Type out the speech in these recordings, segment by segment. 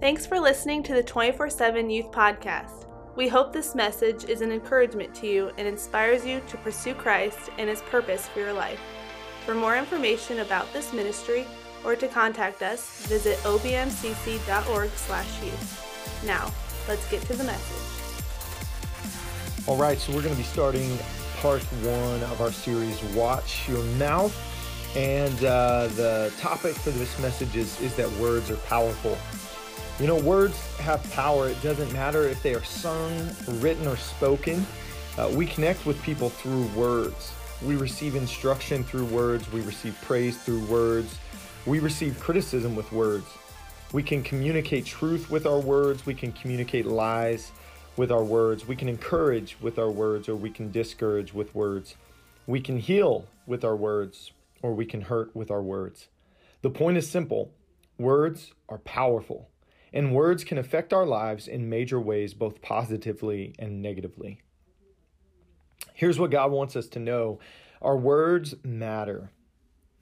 Thanks for listening to the 24 7 Youth Podcast. We hope this message is an encouragement to you and inspires you to pursue Christ and His purpose for your life. For more information about this ministry or to contact us, visit obmcc.org/youth. Now, let's get to the message. All right, so we're going to be starting part one of our series, "Watch Your Mouth," and uh, the topic for this message is is that words are powerful. You know, words have power. It doesn't matter if they are sung, written, or spoken. Uh, we connect with people through words. We receive instruction through words. We receive praise through words. We receive criticism with words. We can communicate truth with our words. We can communicate lies with our words. We can encourage with our words, or we can discourage with words. We can heal with our words, or we can hurt with our words. The point is simple words are powerful and words can affect our lives in major ways, both positively and negatively. Here's what God wants us to know our words matter.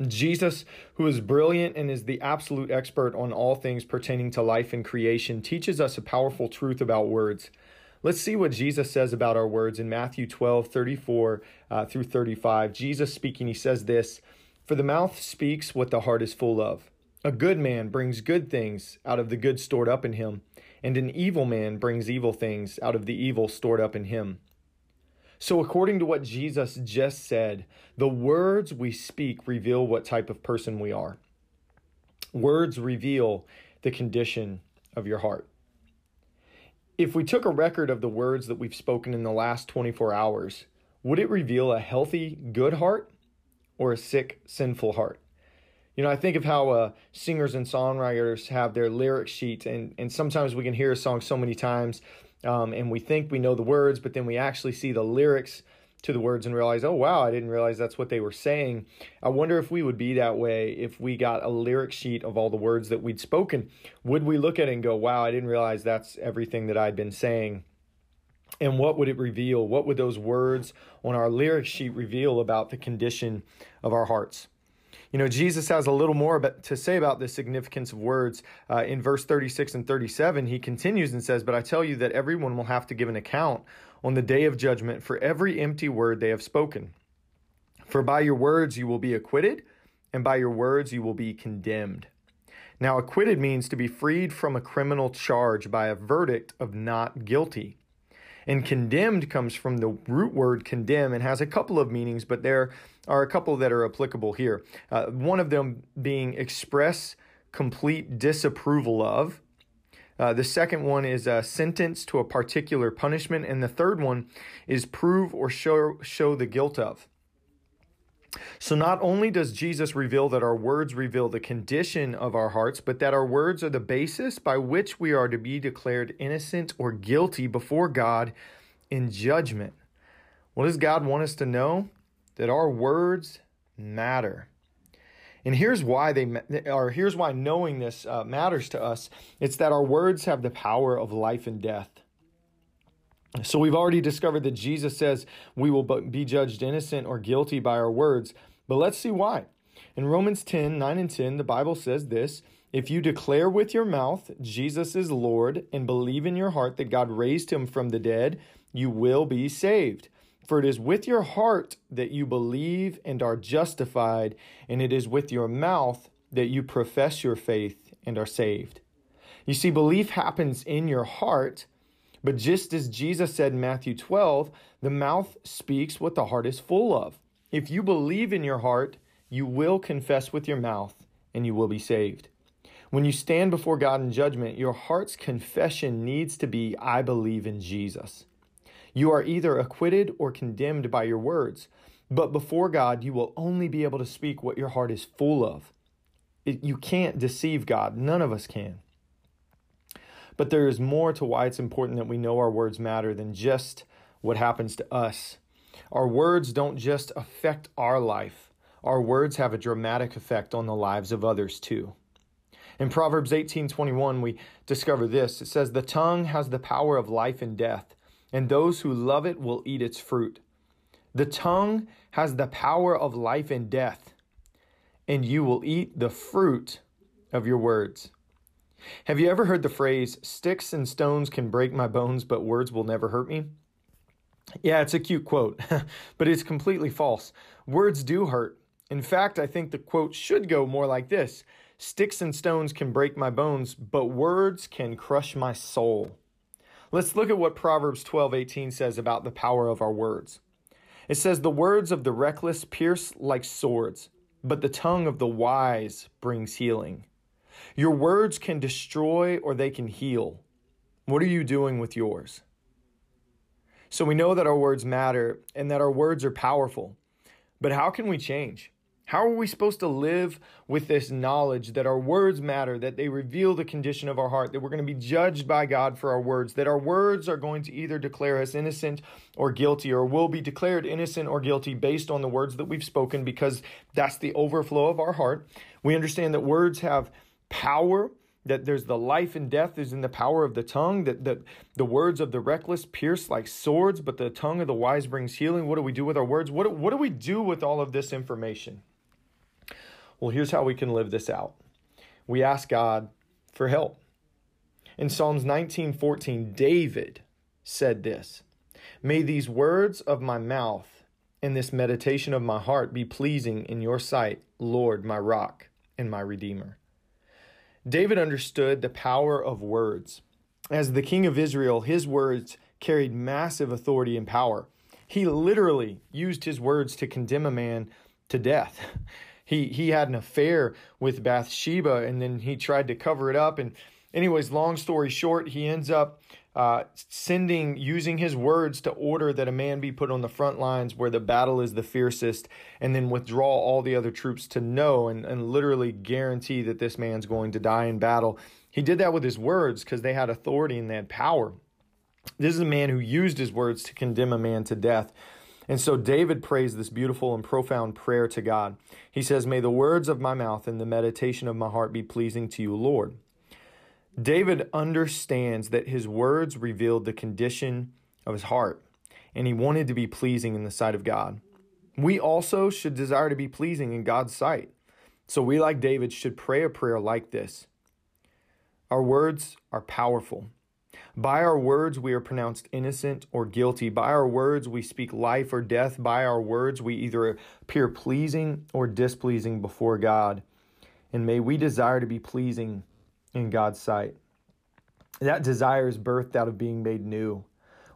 Jesus, who is brilliant and is the absolute expert on all things pertaining to life and creation, teaches us a powerful truth about words. Let's see what Jesus says about our words in Matthew 12, 34 uh, through 35. Jesus speaking, he says this For the mouth speaks what the heart is full of. A good man brings good things out of the good stored up in him, and an evil man brings evil things out of the evil stored up in him. So, according to what Jesus just said, the words we speak reveal what type of person we are. Words reveal the condition of your heart. If we took a record of the words that we've spoken in the last 24 hours, would it reveal a healthy, good heart or a sick, sinful heart? You know, I think of how uh, singers and songwriters have their lyric sheet, and, and sometimes we can hear a song so many times, um, and we think we know the words, but then we actually see the lyrics to the words and realize, oh, wow, I didn't realize that's what they were saying. I wonder if we would be that way if we got a lyric sheet of all the words that we'd spoken. Would we look at it and go, wow, I didn't realize that's everything that I'd been saying? And what would it reveal? What would those words on our lyric sheet reveal about the condition of our hearts? You know, Jesus has a little more to say about the significance of words. Uh, in verse 36 and 37, he continues and says, But I tell you that everyone will have to give an account on the day of judgment for every empty word they have spoken. For by your words you will be acquitted, and by your words you will be condemned. Now, acquitted means to be freed from a criminal charge by a verdict of not guilty. And condemned comes from the root word condemn and has a couple of meanings, but there are a couple that are applicable here. Uh, one of them being express complete disapproval of. Uh, the second one is a sentence to a particular punishment, and the third one is prove or show, show the guilt of. So, not only does Jesus reveal that our words reveal the condition of our hearts, but that our words are the basis by which we are to be declared innocent or guilty before God in judgment. What does God want us to know? That our words matter. And here's why they or here's why knowing this uh, matters to us. It's that our words have the power of life and death. So we've already discovered that Jesus says we will be judged innocent or guilty by our words, but let's see why. In Romans 10 9 and 10, the Bible says this If you declare with your mouth Jesus is Lord and believe in your heart that God raised him from the dead, you will be saved. For it is with your heart that you believe and are justified, and it is with your mouth that you profess your faith and are saved. You see, belief happens in your heart but just as Jesus said in Matthew 12, the mouth speaks what the heart is full of. If you believe in your heart, you will confess with your mouth and you will be saved. When you stand before God in judgment, your heart's confession needs to be, I believe in Jesus. You are either acquitted or condemned by your words, but before God, you will only be able to speak what your heart is full of. It, you can't deceive God. None of us can. But there is more to why it's important that we know our words matter than just what happens to us. Our words don't just affect our life, our words have a dramatic effect on the lives of others too. In Proverbs 18:21 we discover this. It says the tongue has the power of life and death, and those who love it will eat its fruit. The tongue has the power of life and death, and you will eat the fruit of your words. Have you ever heard the phrase, sticks and stones can break my bones, but words will never hurt me? Yeah, it's a cute quote, but it's completely false. Words do hurt. In fact, I think the quote should go more like this Sticks and stones can break my bones, but words can crush my soul. Let's look at what Proverbs 12:18 says about the power of our words. It says the words of the reckless pierce like swords, but the tongue of the wise brings healing. Your words can destroy or they can heal. What are you doing with yours? So we know that our words matter and that our words are powerful. But how can we change? How are we supposed to live with this knowledge that our words matter, that they reveal the condition of our heart, that we're going to be judged by God for our words, that our words are going to either declare us innocent or guilty, or will be declared innocent or guilty based on the words that we've spoken because that's the overflow of our heart? We understand that words have power that there's the life and death is in the power of the tongue, that, that the words of the reckless pierce like swords, but the tongue of the wise brings healing. What do we do with our words? What, what do we do with all of this information? Well, here's how we can live this out. We ask God for help. In Psalms 19:14, David said this, "May these words of my mouth and this meditation of my heart be pleasing in your sight, Lord, my rock and my redeemer." David understood the power of words. As the king of Israel, his words carried massive authority and power. He literally used his words to condemn a man to death. He he had an affair with Bathsheba and then he tried to cover it up and anyways, long story short, he ends up uh, sending, using his words to order that a man be put on the front lines where the battle is the fiercest, and then withdraw all the other troops to know and, and literally guarantee that this man's going to die in battle. He did that with his words because they had authority and they had power. This is a man who used his words to condemn a man to death. And so David prays this beautiful and profound prayer to God. He says, May the words of my mouth and the meditation of my heart be pleasing to you, Lord. David understands that his words revealed the condition of his heart, and he wanted to be pleasing in the sight of God. We also should desire to be pleasing in God's sight. So we, like David, should pray a prayer like this Our words are powerful. By our words, we are pronounced innocent or guilty. By our words, we speak life or death. By our words, we either appear pleasing or displeasing before God. And may we desire to be pleasing in God's sight. That desire is birthed out of being made new.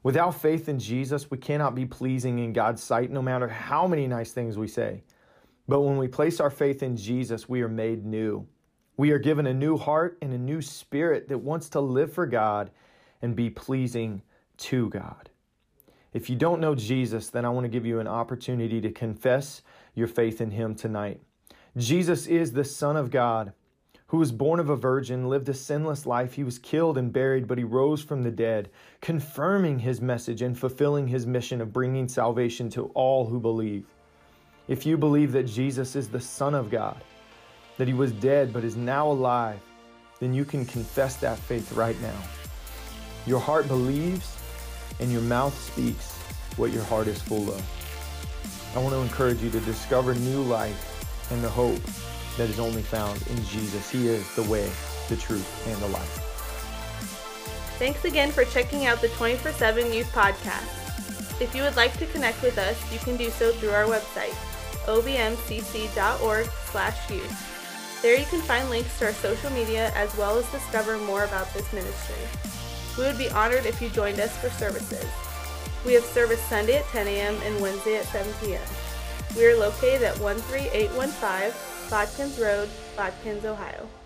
Without faith in Jesus, we cannot be pleasing in God's sight, no matter how many nice things we say. But when we place our faith in Jesus, we are made new. We are given a new heart and a new spirit that wants to live for God and be pleasing to God. If you don't know Jesus, then I want to give you an opportunity to confess your faith in Him tonight. Jesus is the Son of God who was born of a virgin, lived a sinless life. He was killed and buried, but he rose from the dead, confirming his message and fulfilling his mission of bringing salvation to all who believe. If you believe that Jesus is the Son of God, that he was dead but is now alive, then you can confess that faith right now. Your heart believes and your mouth speaks what your heart is full of. I want to encourage you to discover new life and the hope that is only found in Jesus. He is the way, the truth, and the life. Thanks again for checking out the 24 7 Youth Podcast. If you would like to connect with us, you can do so through our website, obmcc.org slash youth. There you can find links to our social media as well as discover more about this ministry. We would be honored if you joined us for services. We have service Sunday at 10 a.m. and Wednesday at 7 p.m. We are located at 13815 Botkins Road, Botkins, Ohio.